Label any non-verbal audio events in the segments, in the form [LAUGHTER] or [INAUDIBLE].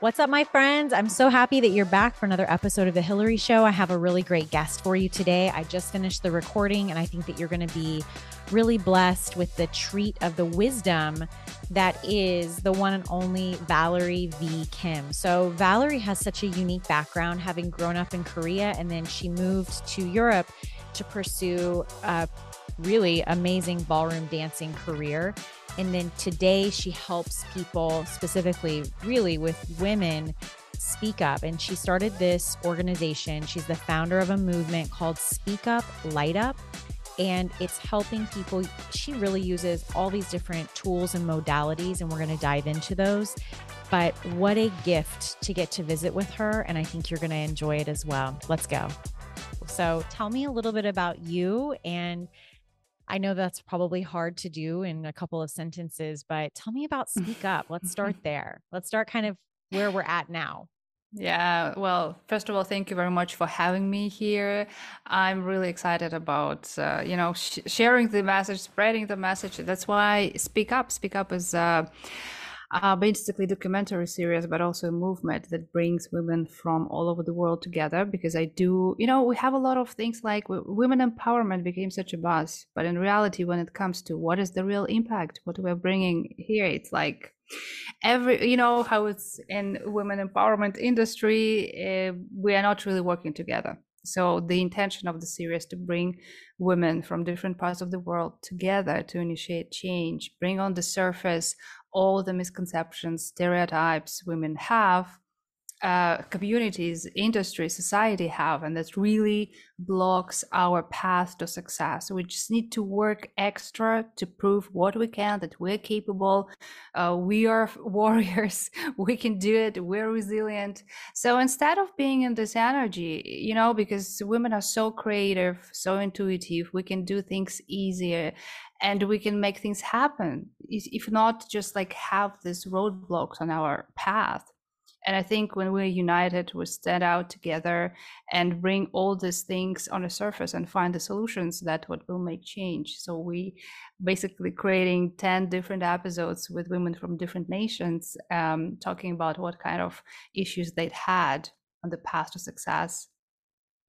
What's up, my friends? I'm so happy that you're back for another episode of The Hillary Show. I have a really great guest for you today. I just finished the recording, and I think that you're going to be really blessed with the treat of the wisdom that is the one and only Valerie V. Kim. So, Valerie has such a unique background, having grown up in Korea, and then she moved to Europe to pursue a really amazing ballroom dancing career. And then today she helps people, specifically, really with women, speak up. And she started this organization. She's the founder of a movement called Speak Up, Light Up. And it's helping people. She really uses all these different tools and modalities, and we're going to dive into those. But what a gift to get to visit with her. And I think you're going to enjoy it as well. Let's go. So, tell me a little bit about you and I know that's probably hard to do in a couple of sentences, but tell me about Speak [LAUGHS] Up. Let's start there. Let's start kind of where we're at now. Yeah, well, first of all, thank you very much for having me here. I'm really excited about, uh, you know, sh- sharing the message, spreading the message. That's why Speak Up. Speak Up is uh, uh, basically documentary series, but also a movement that brings women from all over the world together. Because I do, you know, we have a lot of things like women empowerment became such a buzz, but in reality, when it comes to what is the real impact, what we're bringing here, it's like every you know how it's in women empowerment industry uh, we are not really working together so the intention of the series to bring women from different parts of the world together to initiate change bring on the surface all the misconceptions, stereotypes women have, uh, communities, industry, society have, and that really blocks our path to success. We just need to work extra to prove what we can, that we're capable, uh, we are [LAUGHS] warriors, we can do it, we're resilient. So instead of being in this energy, you know, because women are so creative, so intuitive, we can do things easier and we can make things happen. If not just like have these roadblocks on our path and i think when we're united we stand out together and bring all these things on the surface and find the solutions that what will make change. So we basically creating 10 different episodes with women from different nations um, talking about what kind of issues they'd had on the path to success.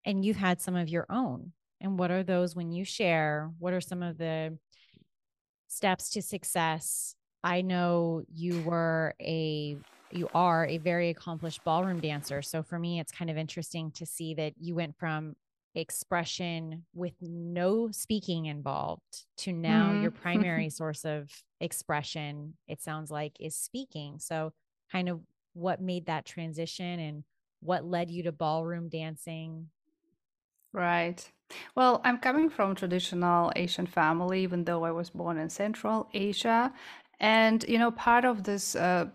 And you've had some of your own. And what are those when you share? What are some of the steps to success. I know you were a you are a very accomplished ballroom dancer. So for me it's kind of interesting to see that you went from expression with no speaking involved to now mm-hmm. your [LAUGHS] primary source of expression it sounds like is speaking. So kind of what made that transition and what led you to ballroom dancing? Right. Well, I'm coming from traditional Asian family, even though I was born in Central Asia. And, you know, part of this uh,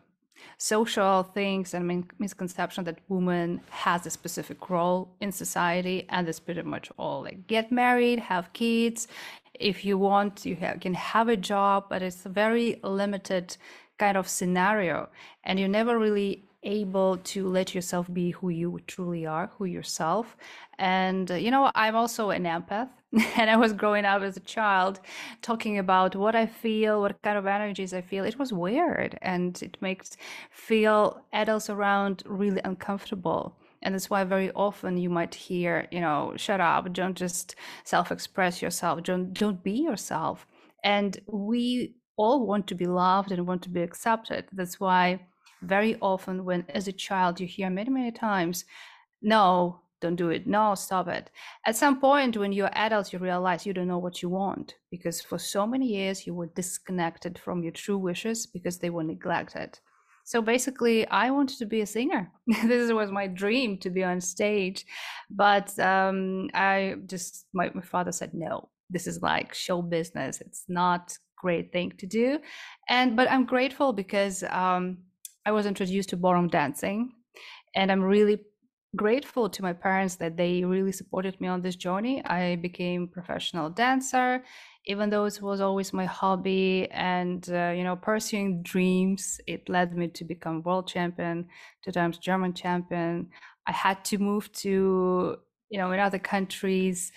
social things and misconception that woman has a specific role in society and it's pretty much all like get married have kids if you want you can have a job but it's a very limited kind of scenario and you're never really able to let yourself be who you truly are, who yourself. And, uh, you know, I'm also an empath. [LAUGHS] and I was growing up as a child talking about what I feel, what kind of energies I feel. It was weird and it makes feel adults around really uncomfortable. And that's why very often you might hear, you know, shut up, don't just self-express yourself, don't don't be yourself. And we all want to be loved and want to be accepted. That's why very often when as a child you hear many many times no don't do it. No stop it. At some point when you're adults you realize you don't know what you want because for so many years you were disconnected from your true wishes because they were neglected. So basically i wanted to be a singer. [LAUGHS] This was my dream to be on stage but um, i just my, my father said no this is like show business. It's not great thing to do. And but i'm grateful because um, I was introduced to ballroom dancing, and I'm really grateful to my parents that they really supported me on this journey. I became professional dancer, even though it was always my hobby and uh, you know pursuing dreams. It led me to become world champion, two times German champion. I had to move to you know in other countries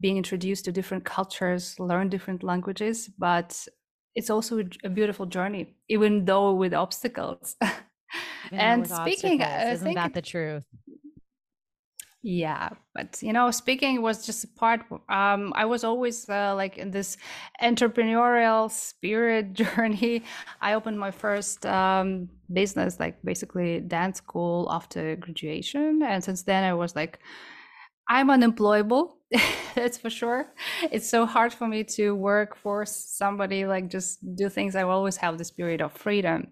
being introduced to different cultures learn different languages but it's also a beautiful journey, even though with obstacles. [LAUGHS] and speaking, isn't that the truth? Yeah, but you know, speaking was just a part. Um, I was always uh, like in this entrepreneurial spirit [LAUGHS] journey. I opened my first um, business, like basically dance school after graduation, and since then I was like, I'm unemployable. [LAUGHS] that's for sure. It's so hard for me to work for somebody, like just do things. I always have the spirit of freedom.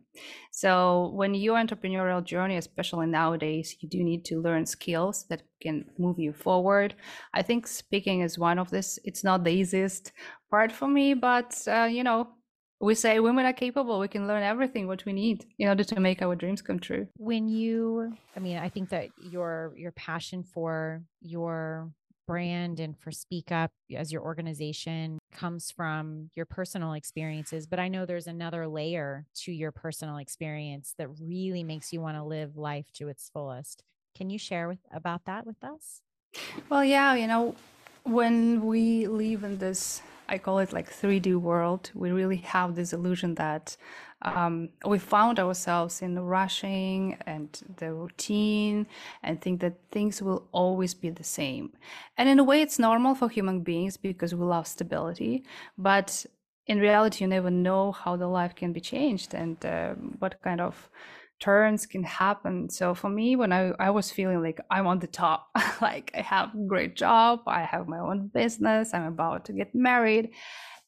So when you entrepreneurial journey, especially nowadays, you do need to learn skills that can move you forward. I think speaking is one of this. It's not the easiest part for me, but uh, you know, we say women are capable we can learn everything what we need in order to make our dreams come true when you i mean i think that your your passion for your brand and for Speak Up as your organization comes from your personal experiences. But I know there's another layer to your personal experience that really makes you want to live life to its fullest. Can you share with about that with us? Well, yeah, you know, when we live in this I call it like 3D world, we really have this illusion that um, we found ourselves in rushing and the routine and think that things will always be the same. And in a way, it's normal for human beings because we love stability. But in reality, you never know how the life can be changed and uh, what kind of turns can happen. So for me, when I, I was feeling like I'm on the top, [LAUGHS] like I have a great job, I have my own business, I'm about to get married.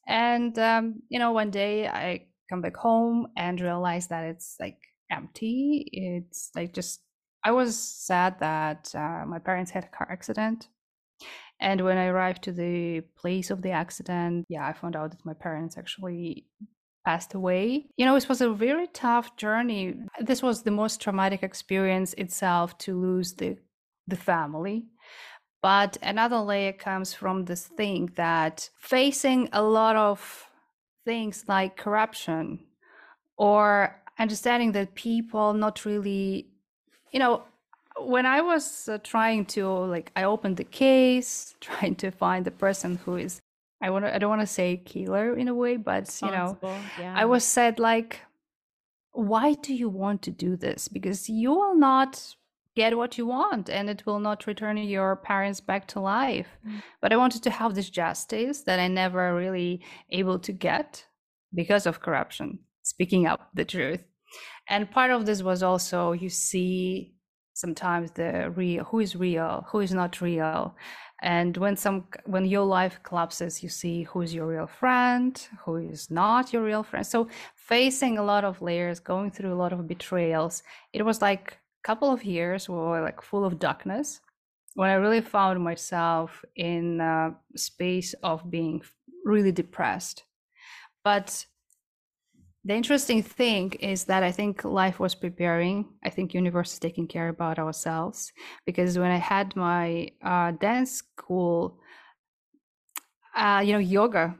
And, um, you know, one day I come back home and realize that it's like empty. It's like just, I was sad that uh, my parents had a car accident. And when I arrived to the place of the accident, yeah, I found out that my parents actually passed away. You know, it was a very tough journey. This was the most traumatic experience itself to lose the the family. But another layer comes from this thing that facing a lot of things like corruption or understanding that people not really you know when i was uh, trying to like i opened the case [LAUGHS] trying to find the person who is I want to I don't want to say killer in a way, but you know, yeah. I was said like, why do you want to do this? Because you will not get what you want and it will not return your parents back to life. Mm. But I wanted to have this justice that I never really able to get because of corruption, speaking up the truth. And part of this was also you see sometimes the real who is real, who is not real and when some when your life collapses you see who's your real friend who is not your real friend so facing a lot of layers going through a lot of betrayals it was like couple of years were like full of darkness. When i really found myself in a space of being really depressed. But the interesting thing is that I think life was preparing. I think universe is taking care about ourselves. Because when I had my uh, dance school, uh, you know, yoga,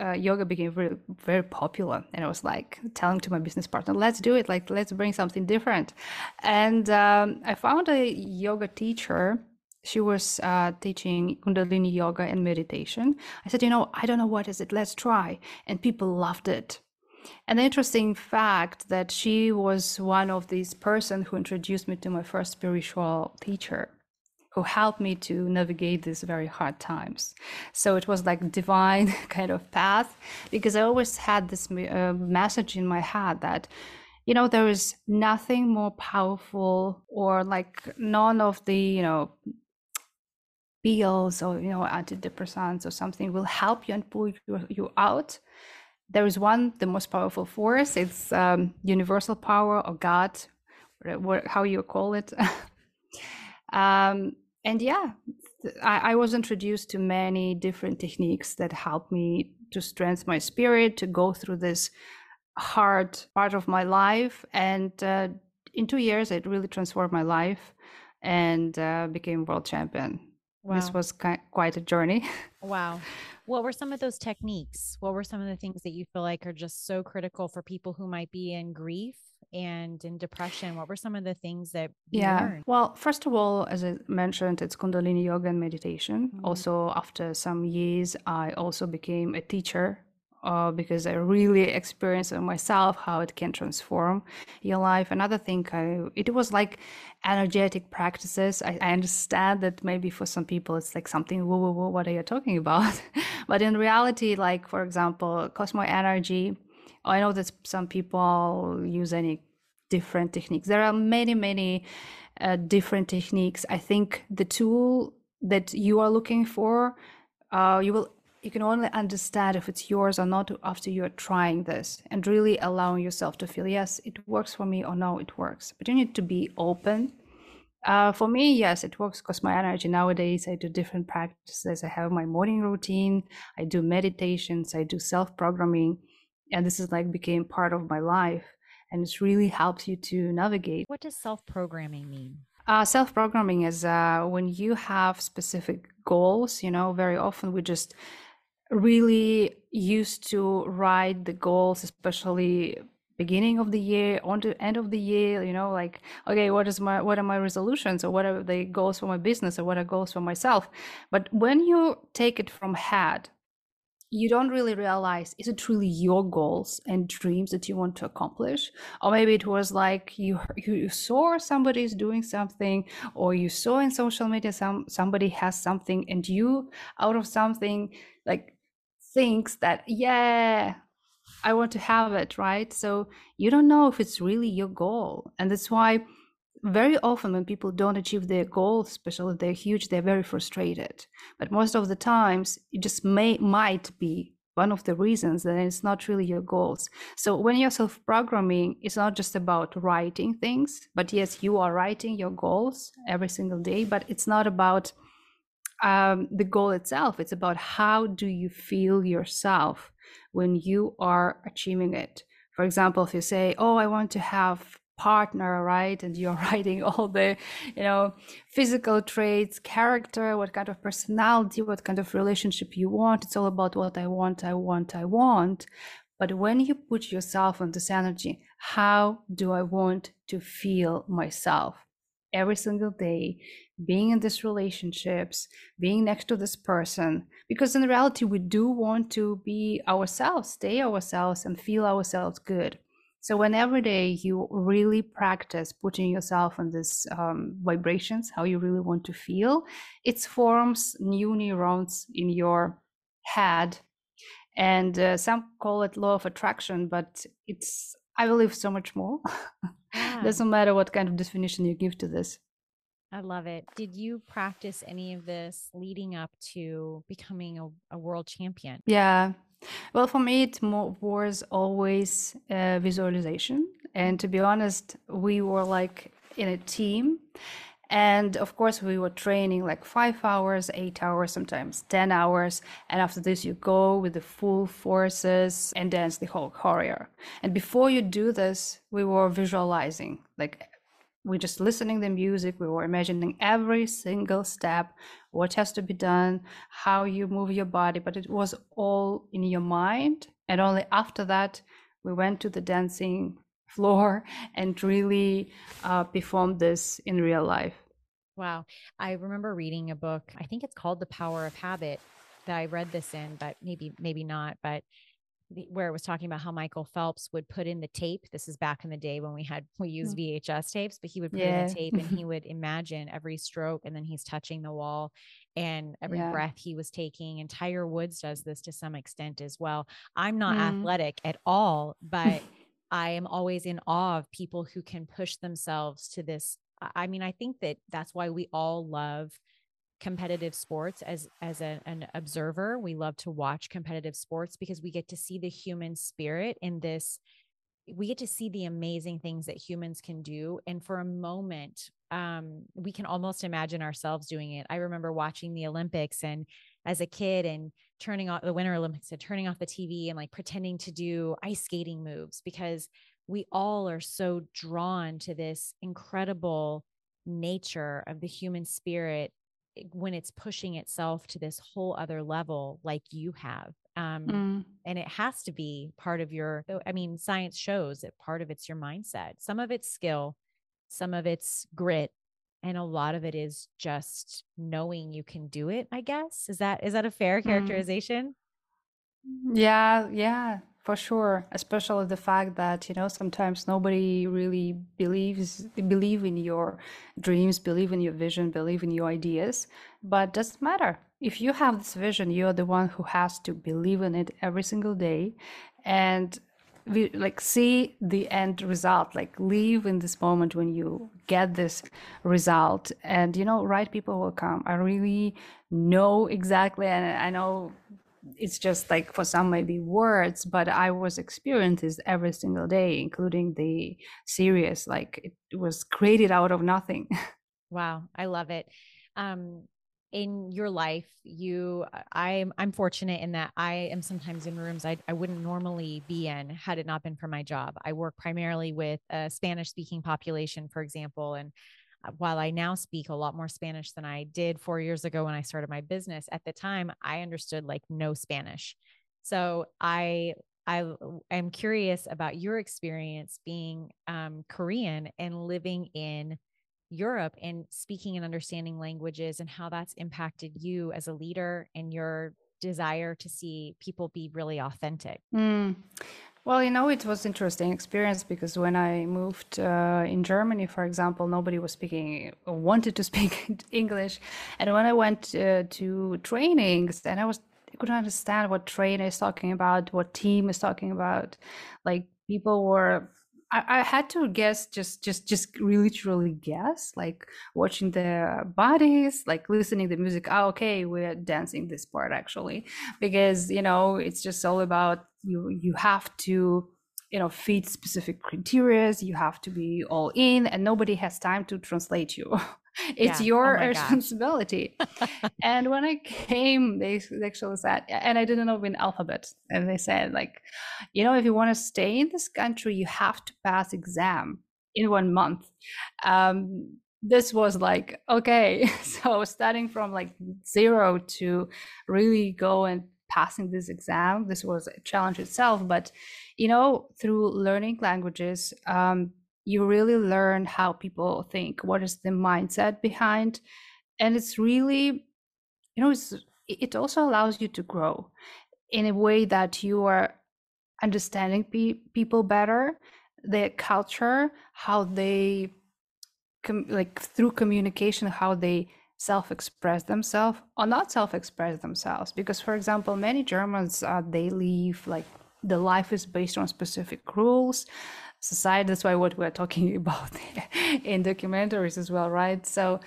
uh, yoga became very very popular, and I was like telling to my business partner, "Let's do it! Like, let's bring something different." And um, I found a yoga teacher. She was uh, teaching kundalini yoga and meditation. I said you know i don't know what is it. Let's try. And people loved it. An interesting fact that she was one of these person who introduced me to my first spiritual teacher who helped me to navigate these very hard times so it was like divine [LAUGHS] kind of path because i always had this uh, message in my head that you know there is nothing more powerful or like none of the you know pills or you know antidepressants or something will help you and pull you, you out there is one, the most powerful force. It's um, universal power or God, how you call it. [LAUGHS] um, and yeah, I, I, was introduced to many different techniques that helped me to strengthen my spirit, to go through this hard part of my life. And uh, in two years, it really transformed my life and uh, became world champion. Wow. This was quite a journey. [LAUGHS] Wow. What were some of those techniques? What were some of the things that you feel like are just so critical for people who might be in grief and in depression? What were some of the things that yeah. Learned? Well, first of all, as I mentioned, it's Kundalini yoga and meditation. Mm-hmm. Also, after some years, I also became a teacher uh, because I really experienced it myself how it can transform your life. Another thing, I, it was like energetic practices. I, I, understand that maybe for some people it's like something, whoa, whoa, whoa, what are you talking about? [LAUGHS] but in reality, like for example, Cosmo Energy, I know that some people use any different techniques. There are many, many uh, different techniques. I think the tool that you are looking for, uh, you will you can only understand if it's yours or not after you're trying this and really allowing yourself to feel yes it works for me or no it works. But you need to be open. Uh, for me yes it works because my energy nowadays i do different practices. I have my morning routine. I do meditations. I do self-programming and this is like became part of my life and it's really helps you to navigate. What does self-programming mean? Uh, self-programming is uh, when you have specific goals you know very often we just really used to write the goals, especially beginning of the year on the end of the year you know like okay what is my what are my resolutions or what are the goals for my business or what are goals for myself? But when you take it from head you don't really realize is it really your goals and dreams that you want to accomplish or maybe it was like you you saw somebody's doing something or you saw in social media some somebody has something and you out of something like thinks that, yeah, I want to have it, right? So you don't know if it's really your goal. And that's why very often when people don't achieve their goals, especially if they're huge, they're very frustrated. But most of the times, it just may might be one of the reasons that it's not really your goals. So when you're self-programming, it's not just about writing things, but yes, you are writing your goals every single day, but it's not about um, the goal itself. It's about how do you feel yourself when you are achieving it. For example, if you say, "Oh, I want to have partner right? And you're [LAUGHS] writing all the you know physical traits character what kind of personality what kind of relationship you want. It's all about what i want i want i want. But when you put yourself on this energy how do i want to feel myself? Every single day being in these relationships, being next to this person, because in reality, we do want to be ourselves, stay ourselves, and feel ourselves good. So when every day you really practice putting yourself in these um, vibrations, how you really want to feel, it forms new neurons in your head. And uh, some call it law of attraction, but it's, I believe, so much more. [LAUGHS] Yeah. Doesn't matter what kind of definition you give to this. I love it. Did you practice any of this leading up to becoming a, a world champion? Yeah. Well, for me, it was always a visualization. And to be honest, we were like in a team. And of course, we were training like five hours, eight hours, sometimes 10 hours. And after this, you go with the full forces and dance the whole choreo. And before you do this, we were visualizing like we're just listening the music we were imagining every single step what has to be done how you move your body but it was all in your mind and only after that we went to the dancing floor [LAUGHS] and really uh, performed this in real life. Wow. I remember reading a book i think it's called the power of habit that i read this in but maybe maybe not but where it was talking about how Michael Phelps would put in the tape. This is back in the day when we had we used mm. VHS tapes, but he would put yeah. in the tape and he [LAUGHS] would imagine every stroke and then he's touching the wall and every yeah. breath he was taking. And Tiger Woods does this to some extent as well. I'm not mm. athletic at all, but [LAUGHS] I am always in awe of people who can push themselves to this. I mean, I think that that's why we all love competitive sports as as a, an observer. We love to watch competitive sports because we get to see the human spirit in this we get to see the amazing things that humans can do. And for a moment um, we can almost imagine ourselves doing it. I remember watching the olympics and as a kid and turning off the winter olympics and turning off the tv and like pretending to do ice skating moves because we all are so drawn to this incredible nature of the human spirit when it's pushing itself to this whole other level like you have um, mm. and it has to be part of your i mean science shows that part of it's your mindset some of it's skill some of it's grit and a lot of it is just knowing you can do it i guess is that is that a fair mm. characterization Yeah, yeah, for sure. Especially the fact that, you know, sometimes nobody really believes believe in your dreams, believe in your vision, believe in your ideas, but doesn't matter. If you have this vision, you're the one who has to believe in it every single day and we like see the end result like live in this moment when you get this result and you know right people will come i really know exactly and i know it's just like for some maybe words but i was experiencing every single day including the series like it was created out of nothing. [LAUGHS] Wow i love it. Um in your life you i'm i'm fortunate in that i am sometimes in rooms I, I wouldn't normally be in had it not been for my job. I work primarily with a spanish speaking population for example and while I now speak a lot more Spanish than I did four years ago when I started my business, at the time I understood like no Spanish. So I I am curious about your experience being um, Korean and living in Europe and speaking and understanding languages and how that's impacted you as a leader and your desire to see people be really authentic. Mm. Well, you know, it was interesting experience because when I moved uh, in Germany, for example, nobody was speaking [LAUGHS] wanted to speak [LAUGHS] English, and when I went uh, to trainings, and I was I couldn't understand what trainer is talking about, what team is talking about. Like people were I, had to guess just just just truly guess like watching the bodies like listening the music. Oh, okay we're dancing this part actually. Because you know it's just all about you you have to you know fit specific criteria you have to be all in and nobody has time to translate you. [LAUGHS] It's yeah. your oh responsibility. [LAUGHS] And when i came they actually said and i didn't know in alphabet and they said like you know if you want to stay in this country you have to pass exam in one month. Um, this was like okay. [LAUGHS] So starting from like zero to really go and passing this exam this was a challenge itself but you know through learning languages um, you really learn how people think what is the mindset behind and it's really you know it's it also allows you to grow in a way that you are understanding pe- people better their culture how they com- like through communication how they self-express themselves or not self-express themselves because for example many germans uh, they live like the life is based on specific rules society. That's why what we're talking [LAUGHS] about [LAUGHS] in documentaries as well, right? So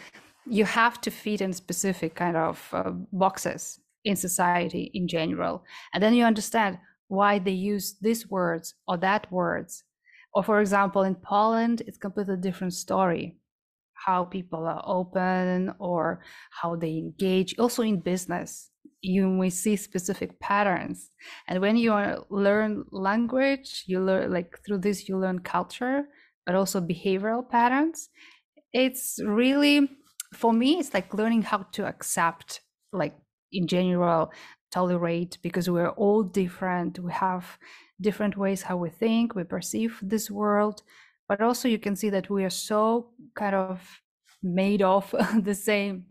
you have to fit in specific kind of uh, boxes in society in general, and then you understand why they use these words or that words. Or for example, in Poland, it's completely different story how people are open or how they engage also in business you may see specific patterns. And when you learn language you learn like through this you learn culture but also behavioral patterns it's really for me it's like learning how to accept like in general tolerate because we're all different. We have different ways how we think we perceive this world but also you can see that we are so kind of made of [LAUGHS] the same.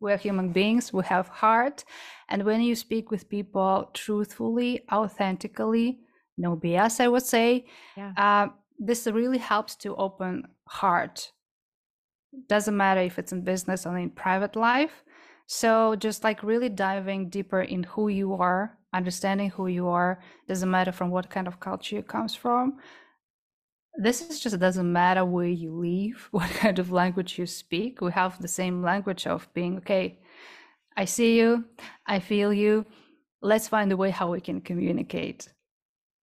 We're human beings we have heart and when you speak with people truthfully authentically no bs i would say yeah. uh, this really helps to open heart. Doesn't matter if it's in business or in private life. So just like really diving deeper in who you are understanding who you are doesn't matter from what kind of culture you comes from this is just doesn't matter where you live, [LAUGHS] what kind of language you speak. We have the same language of being okay. I see you, I feel you. Let's find a way how we can communicate.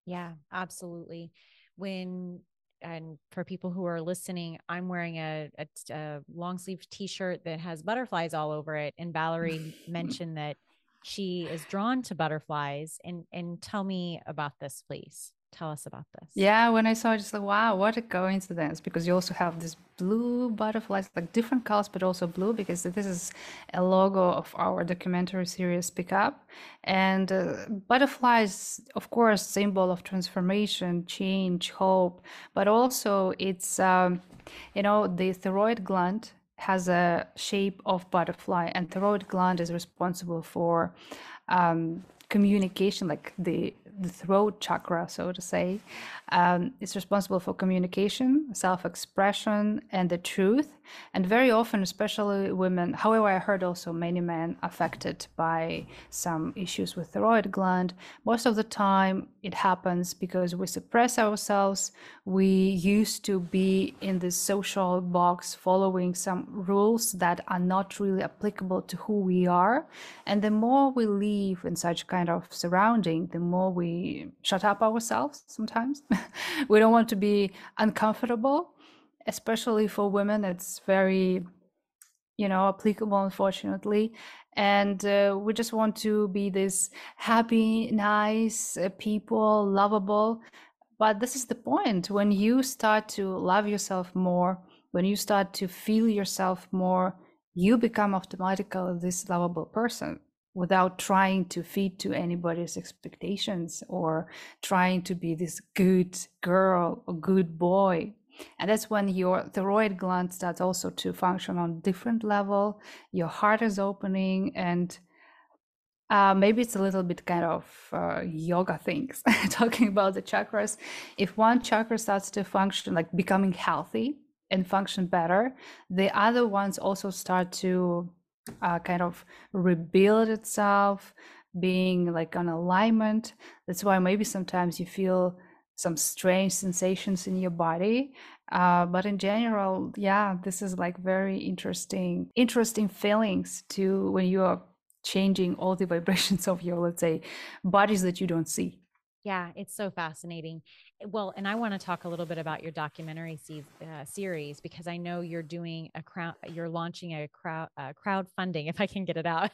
Yeah, absolutely. When and for people who are listening, I'm wearing a, a, a long sleeve T-shirt that has butterflies all over it. And Valerie [LAUGHS] mentioned that she is drawn to butterflies. And and tell me about this, please tell us about this. Yeah, when I saw it, just like, wow, what a coincidence. Because you also have this blue butterflies, like different colors, but also blue, because this is a logo of our documentary series Speak Up. And uh, butterflies, of course, symbol of transformation, change, hope, but also it's, um, you know, the thyroid gland has a shape of butterfly and thyroid gland is responsible for um, communication, like the the throat chakra, so to say. Um, responsible for communication, self expression, and the truth. And very often, especially women, however, I heard also many men affected by some issues with thyroid gland. Most of the time, it happens because we suppress ourselves. We used to be in this social box following some rules that are not really applicable to who we are. And the more we live in such kind of surrounding, the more we shut up ourselves sometimes. [LAUGHS] we don't want to be uncomfortable especially for women. It's very you know applicable unfortunately. And uh, we just want to be this happy nice uh, people lovable. But this is the point. When you start to love yourself more when you start to feel yourself more you become automatically this lovable person without trying to fit to anybody's expectations or trying to be this good girl or good boy. And that's when your thyroid gland starts also to function on a different level your heart is opening and uh, maybe it's a little bit kind of uh, yoga things. [LAUGHS] Talking about the chakras if one chakra starts to function like becoming healthy and function better the other ones also start to uh, kind of rebuild itself, being like on alignment. That's why maybe sometimes you feel some strange sensations in your body. Uh, but in general, yeah, this is like very interesting, interesting feelings to when you are changing all the [LAUGHS] vibrations of your, let's say, bodies that you don't see. Yeah, it's so fascinating. Eh, well, and I want to talk a little bit about your documentary se- uh, series because I know you're doing a crowd, you're launching a crowd uh, crowdfunding, [LAUGHS] if I can get it out.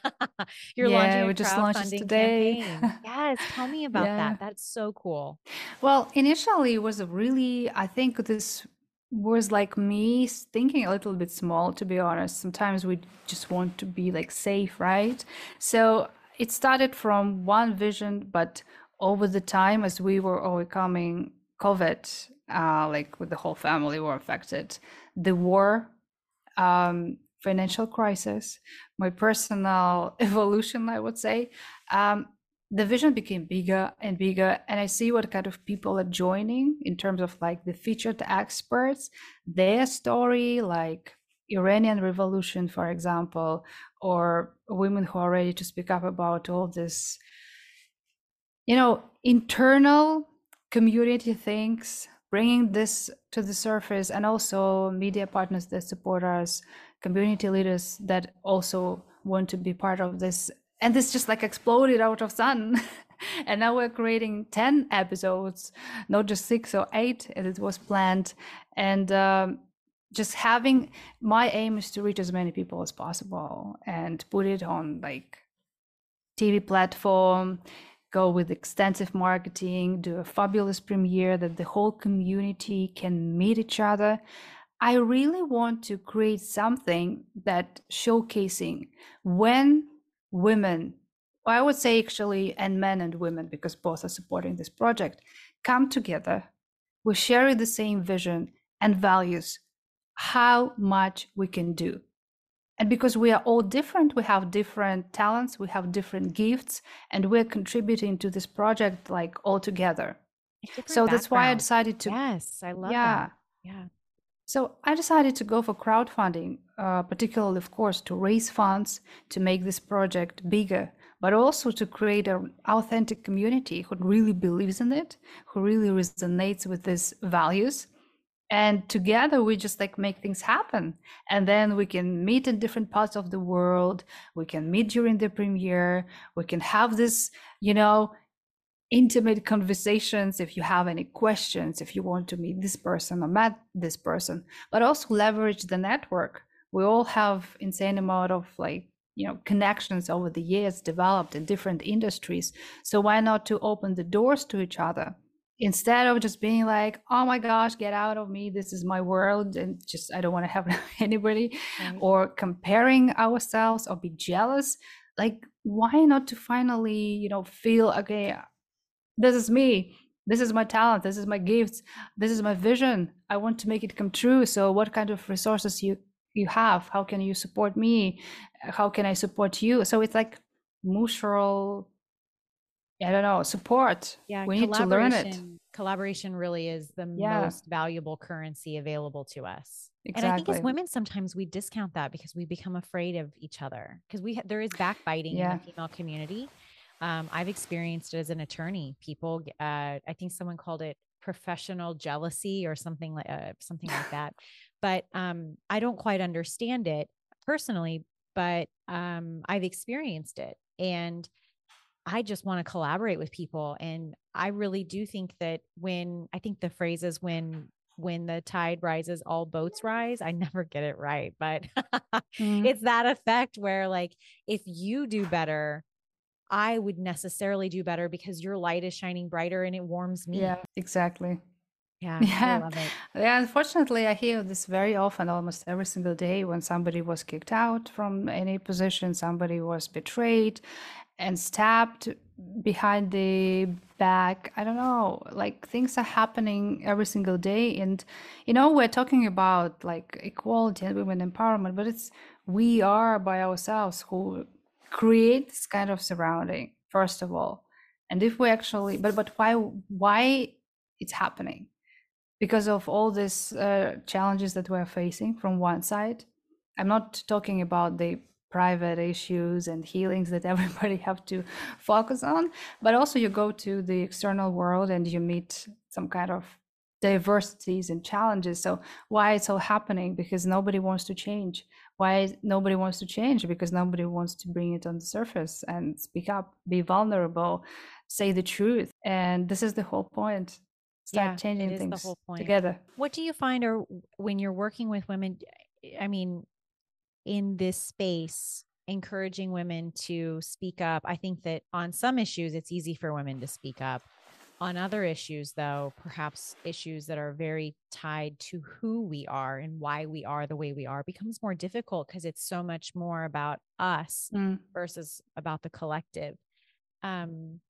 you're yeah, launching we just launched today. [LAUGHS] yes, tell me about yeah. that. That's so cool. Well, initially it was a really, I think this was like me thinking a little bit small, to be honest. Sometimes we just want to be like safe, right? So it started from one vision, but over the time as we were overcoming COVID, uh, like with the whole family were affected, the war, um, financial crisis, my personal [LAUGHS] evolution, I would say, um, the vision became bigger and bigger. And I see what kind of people are joining in terms of like the featured experts, their story, like Iranian revolution, for example, or women who are ready to speak up about all this you know, internal community things, bringing this to the surface, and also media partners that support us, community leaders that also want to be part of this. And this just like exploded out of sun. [LAUGHS] and now we're creating 10 episodes, not just six or eight as it was planned. And um, just having my aim is to reach as many people as possible and put it on like TV platform, go with extensive marketing, do a fabulous premiere that the whole community can meet each other. I really want to create something that showcasing when women, I would say actually, and men and women, because both are supporting this project, come together, we share the same vision and values, how much we can do and because we are all different we have different talents we have different gifts and we're contributing to this project like all together. So that's why i decided to yes i love yeah. that. yeah. So i decided to go for crowdfunding uh, particularly of course to raise funds to make this project bigger but also to create an authentic community who really believes in it who really resonates with these values and together we just like make things happen. And then we can meet in different parts of the world. We can meet during the premiere. We can have this you know intimate conversations if you have any questions if you want to meet this person or met this person. But also leverage the network. We all have insane amount of like you know connections over the years developed in different industries. So why not to open the doors to each other instead of just being like oh my gosh get out of me. This is my world and just i don't want to have [LAUGHS] anybody right. or comparing ourselves or be jealous like why not to finally you know feel okay this is me. This is my talent. This is my gifts. This is my vision. I want to make it come true. So what kind of resources you you have? How can you support me? How can i support you? So it's like mutual I don't know, support. Yeah, we need to learn it. Collaboration really is the yeah. most valuable currency available to us. Exactly. And I think as women, sometimes we discount that because we become afraid of each other because we there is backbiting yeah. in the female community. Um, I've experienced it as an attorney. People, uh, I think someone called it professional jealousy or something like uh, something like that. But um, I don't quite understand it personally, but um, I've experienced it, and I just want to collaborate with people. And I really do think that when I think the phrase is when when the tide rises, all boats rise. I never get it right, but [LAUGHS] mm. it's that effect where like if you do better, I would necessarily do better because your light is shining brighter and it warms me. Yeah, exactly. Yeah, yeah. Yeah, unfortunately, I hear this very often, almost every single day, when somebody was kicked out from any position, somebody was betrayed and stabbed behind the back. I don't know, like things are happening every single day. And, you know, we're talking about like equality and women empowerment, but it's we are by ourselves who create this kind of surrounding, first of all. And if we actually, but but why why it's happening? Because of all these uh, challenges that we're facing from one side. I'm not talking about the private issues and healings that [LAUGHS] everybody have to focus on but also you go to the external world and you meet some kind of diversities and challenges. So why it's all happening? Because nobody wants to change. Why nobody wants to change? Because nobody wants to bring it on the surface and speak up be vulnerable say the truth. And this is the whole point. Start yeah, changing things together. What do you find or when you're working with women i mean in this space encouraging women to speak up. I think that on some issues, it's easy for women to speak up. On other issues, though, perhaps issues that are very tied to who we are and why we are the way we are becomes more difficult because it's so much more about us mm. versus about the collective. Um,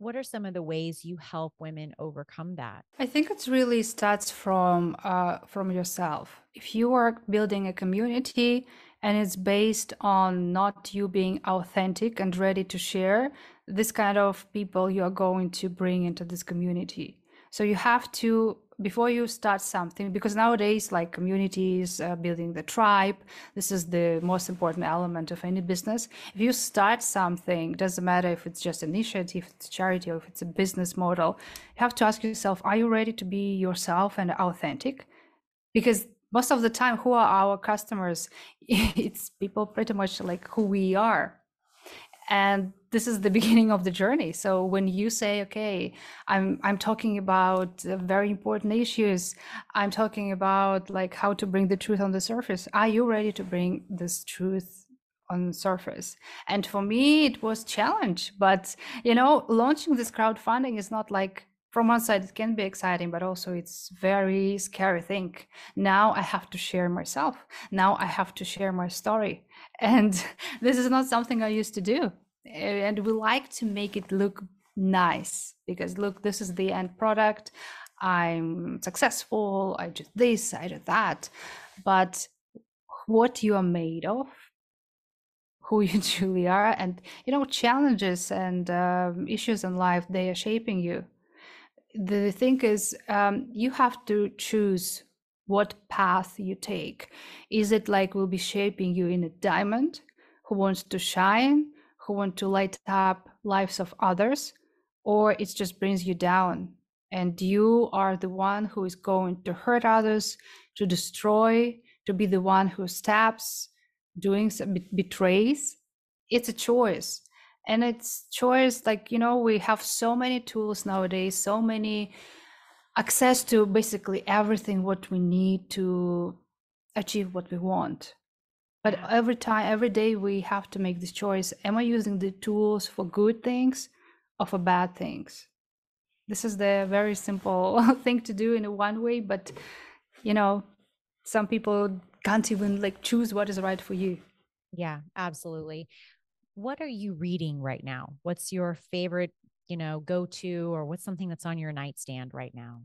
what are some of the ways you help women overcome that? I think it really starts from uh, from yourself. If you are building a community and it's based on not you being authentic and ready to share this kind of people you are going to bring into this community so you have to before you start something because nowadays like communities uh, building the tribe this is the most important element of any business. If you start something doesn't matter if it's just initiative it's charity or if it's a business model you have to ask yourself are you ready to be yourself and authentic? Because most of the time who are our customers? [LAUGHS] It's people pretty much like who we are. And this is the [LAUGHS] beginning of the journey. So when you say okay i'm i'm talking about uh, very important issues i'm talking about like how to bring the truth on the surface are you ready to bring this truth on the surface? And for me it was challenge but you know launching this crowdfunding is not like from one side it can be exciting but also it's very scary thing. Now i have to share myself. Now i have to share my story. And [LAUGHS] this is not something i used to do and we like to make it look nice because look this is the end product. I'm successful. I did this i did that. But what you are made of [LAUGHS] who you truly are and you know challenges and um, issues in life they are shaping you. The thing is um, you have to choose what path you take. Is it like will be shaping you in a diamond who wants to shine who want to light up lives of others or it just brings you down. And you are the one who is going to hurt others to destroy to be the one who stabs doing some betrays. It's a choice. And it's choice like you know we have so many tools nowadays so many access to basically everything what we need to achieve what we want but every time every day we have to make this choice. Am i using the tools for good things or for bad things? This is the very simple [LAUGHS] thing to do in a one way but you know some people can't even like choose what is right for you. Yeah absolutely. What are you reading right now? What's your favorite you know go to or what's something that's on your nightstand right now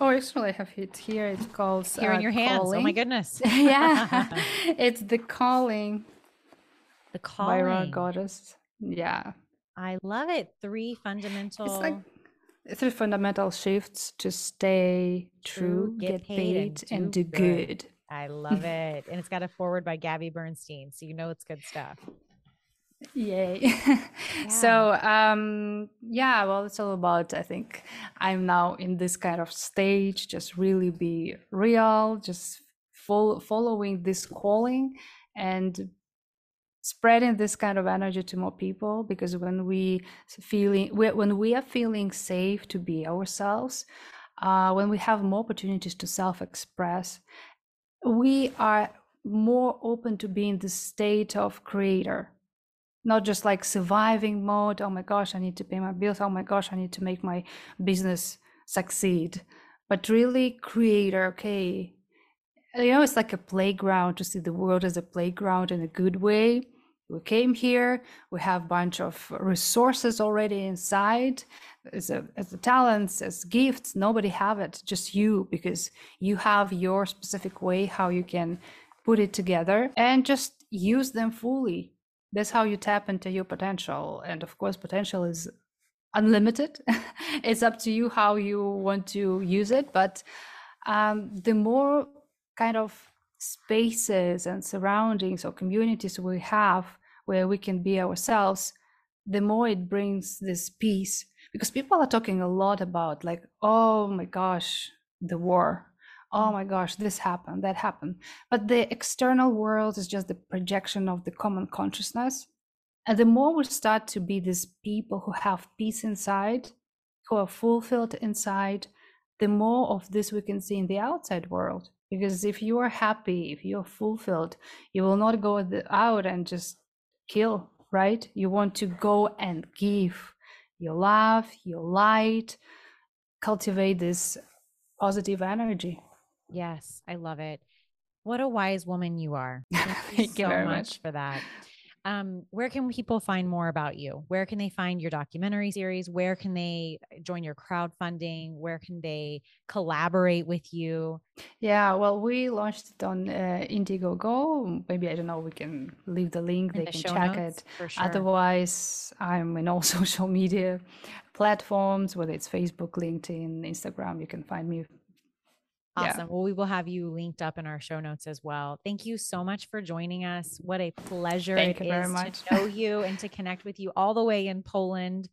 Oh, actually, I have it here. It's called here uh, in your hands. Calling. Oh my goodness! [LAUGHS] yeah, [LAUGHS] it's the calling. The calling by Goddess. Yeah, I love it. Three fundamental. It's like three fundamental shifts to stay true, get, get, paid, paid and, do, and do good. good. I [LAUGHS] love it. And it's got a forward by Gabby Bernstein. So you know it's good stuff. Yay. yeah. [LAUGHS] So, um, yeah, well, it's all about, I think I'm now in this kind of stage, just really be real, just follow, following this calling and spreading this kind of energy to more people because when we feeling when we are feeling safe to be ourselves uh, when we have more opportunities to self-express we are more open to being the state of creator not just like surviving mode oh my gosh i need to pay my bills. Oh my gosh i need to make my business succeed. But really creator okay you know it's like a playground to see the world as a playground in a good way. We came here we have a bunch of resources already inside as a, as a talents as gifts. Nobody have it just you because you have your specific way how you can put it together and just use them fully that's how you tap into your potential and of course potential is unlimited. [LAUGHS] It's up to you how you want to use it but um, the more kind of spaces and surroundings or communities we have where we can be ourselves the more it brings this peace because people are talking a lot about like oh my gosh the war oh mm. my gosh this happened that happened. But the external world is just the projection of the common consciousness. And the more we start to be these people who have peace inside who are fulfilled inside the more of this we can see in the outside world. Because if you are happy if you're fulfilled you will not go out and just kill right? You want to go and give your love your light cultivate this positive energy Yes, I love it. What a wise woman you are. [LAUGHS] Thank you Thank so much, much for that. Um, where can people find more about you? Where can they find your documentary series? Where can they join your crowdfunding? Where can they collaborate with you? Yeah, well, we launched it on uh, Indiegogo. Maybe I don't know. We can leave the link. In they the can check it. Sure. Otherwise, I'm in all [LAUGHS] social media platforms, whether it's Facebook, LinkedIn, Instagram. You can find me Awesome. Yeah. Well, we will have you linked up in our show notes as well. Thank you so much for joining us. What a pleasure Thank it is to know [LAUGHS] you and to connect with you all the way in Poland.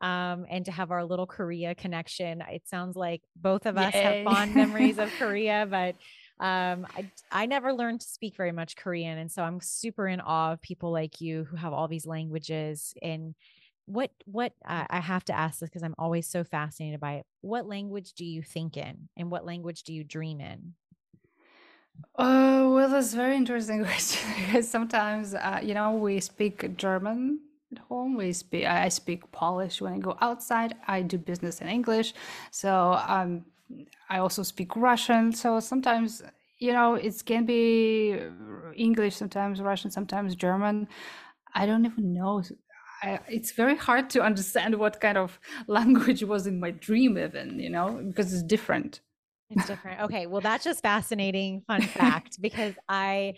Um, and to have our little Korea connection. It sounds like both of us Yay. have fond memories of [LAUGHS] Korea, but um, I, I never learned to speak very much Korean. And so I'm super in awe of people like you who have all these languages and what what uh, i have to ask this because i'm always so fascinated by it. What language do you think in and what language do you dream in? Oh well that's very interesting [LAUGHS] question because sometimes uh, you know we speak german at home we speak i speak polish when i go outside i do business in english so um i also speak russian so sometimes you know it can be english sometimes russian sometimes german. I don't even know I, it's very hard to understand what kind of [LAUGHS] language was in my dream even you know because it's different. It's different. Okay well that's just fascinating fun fact [LAUGHS] because i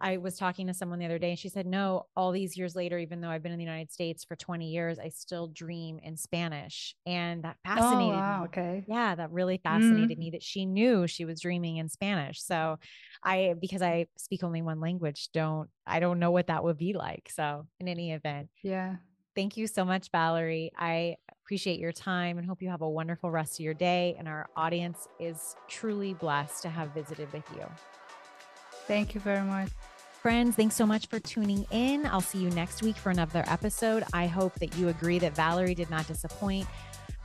i was talking to someone the other day and she said no all these years later even though i've been in the united states for 20 years i still dream in spanish and that oh, fascinated oh, wow, me. okay yeah that really fascinated mm. me that she knew she was dreaming in spanish so i because i speak only one language don't i don't know what that would be like so in any event yeah Thank you so much, Valerie. I appreciate your time and hope you have a wonderful rest of your day. And our audience is truly blessed to have visited with you. Thank you very much. Friends, thanks so much for tuning in. I'll see you next week for another episode. I hope that you agree that Valerie did not disappoint,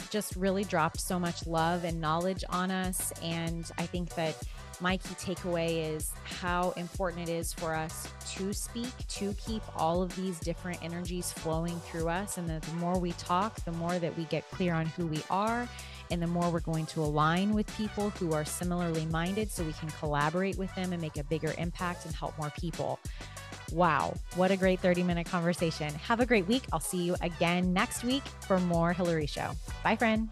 just really dropped so much love and knowledge on us. And I think that my key takeaway is how important it is for us to speak, to keep all of these different energies flowing through us. And that the more we talk, the more that we get clear on who we are, and the more we're going to align with people who are similarly minded so we can collaborate with them and make a bigger impact and help more people. Wow, what a great 30 minute conversation. Have a great week. I'll see you again next week for more Hillary Show. Bye, friend.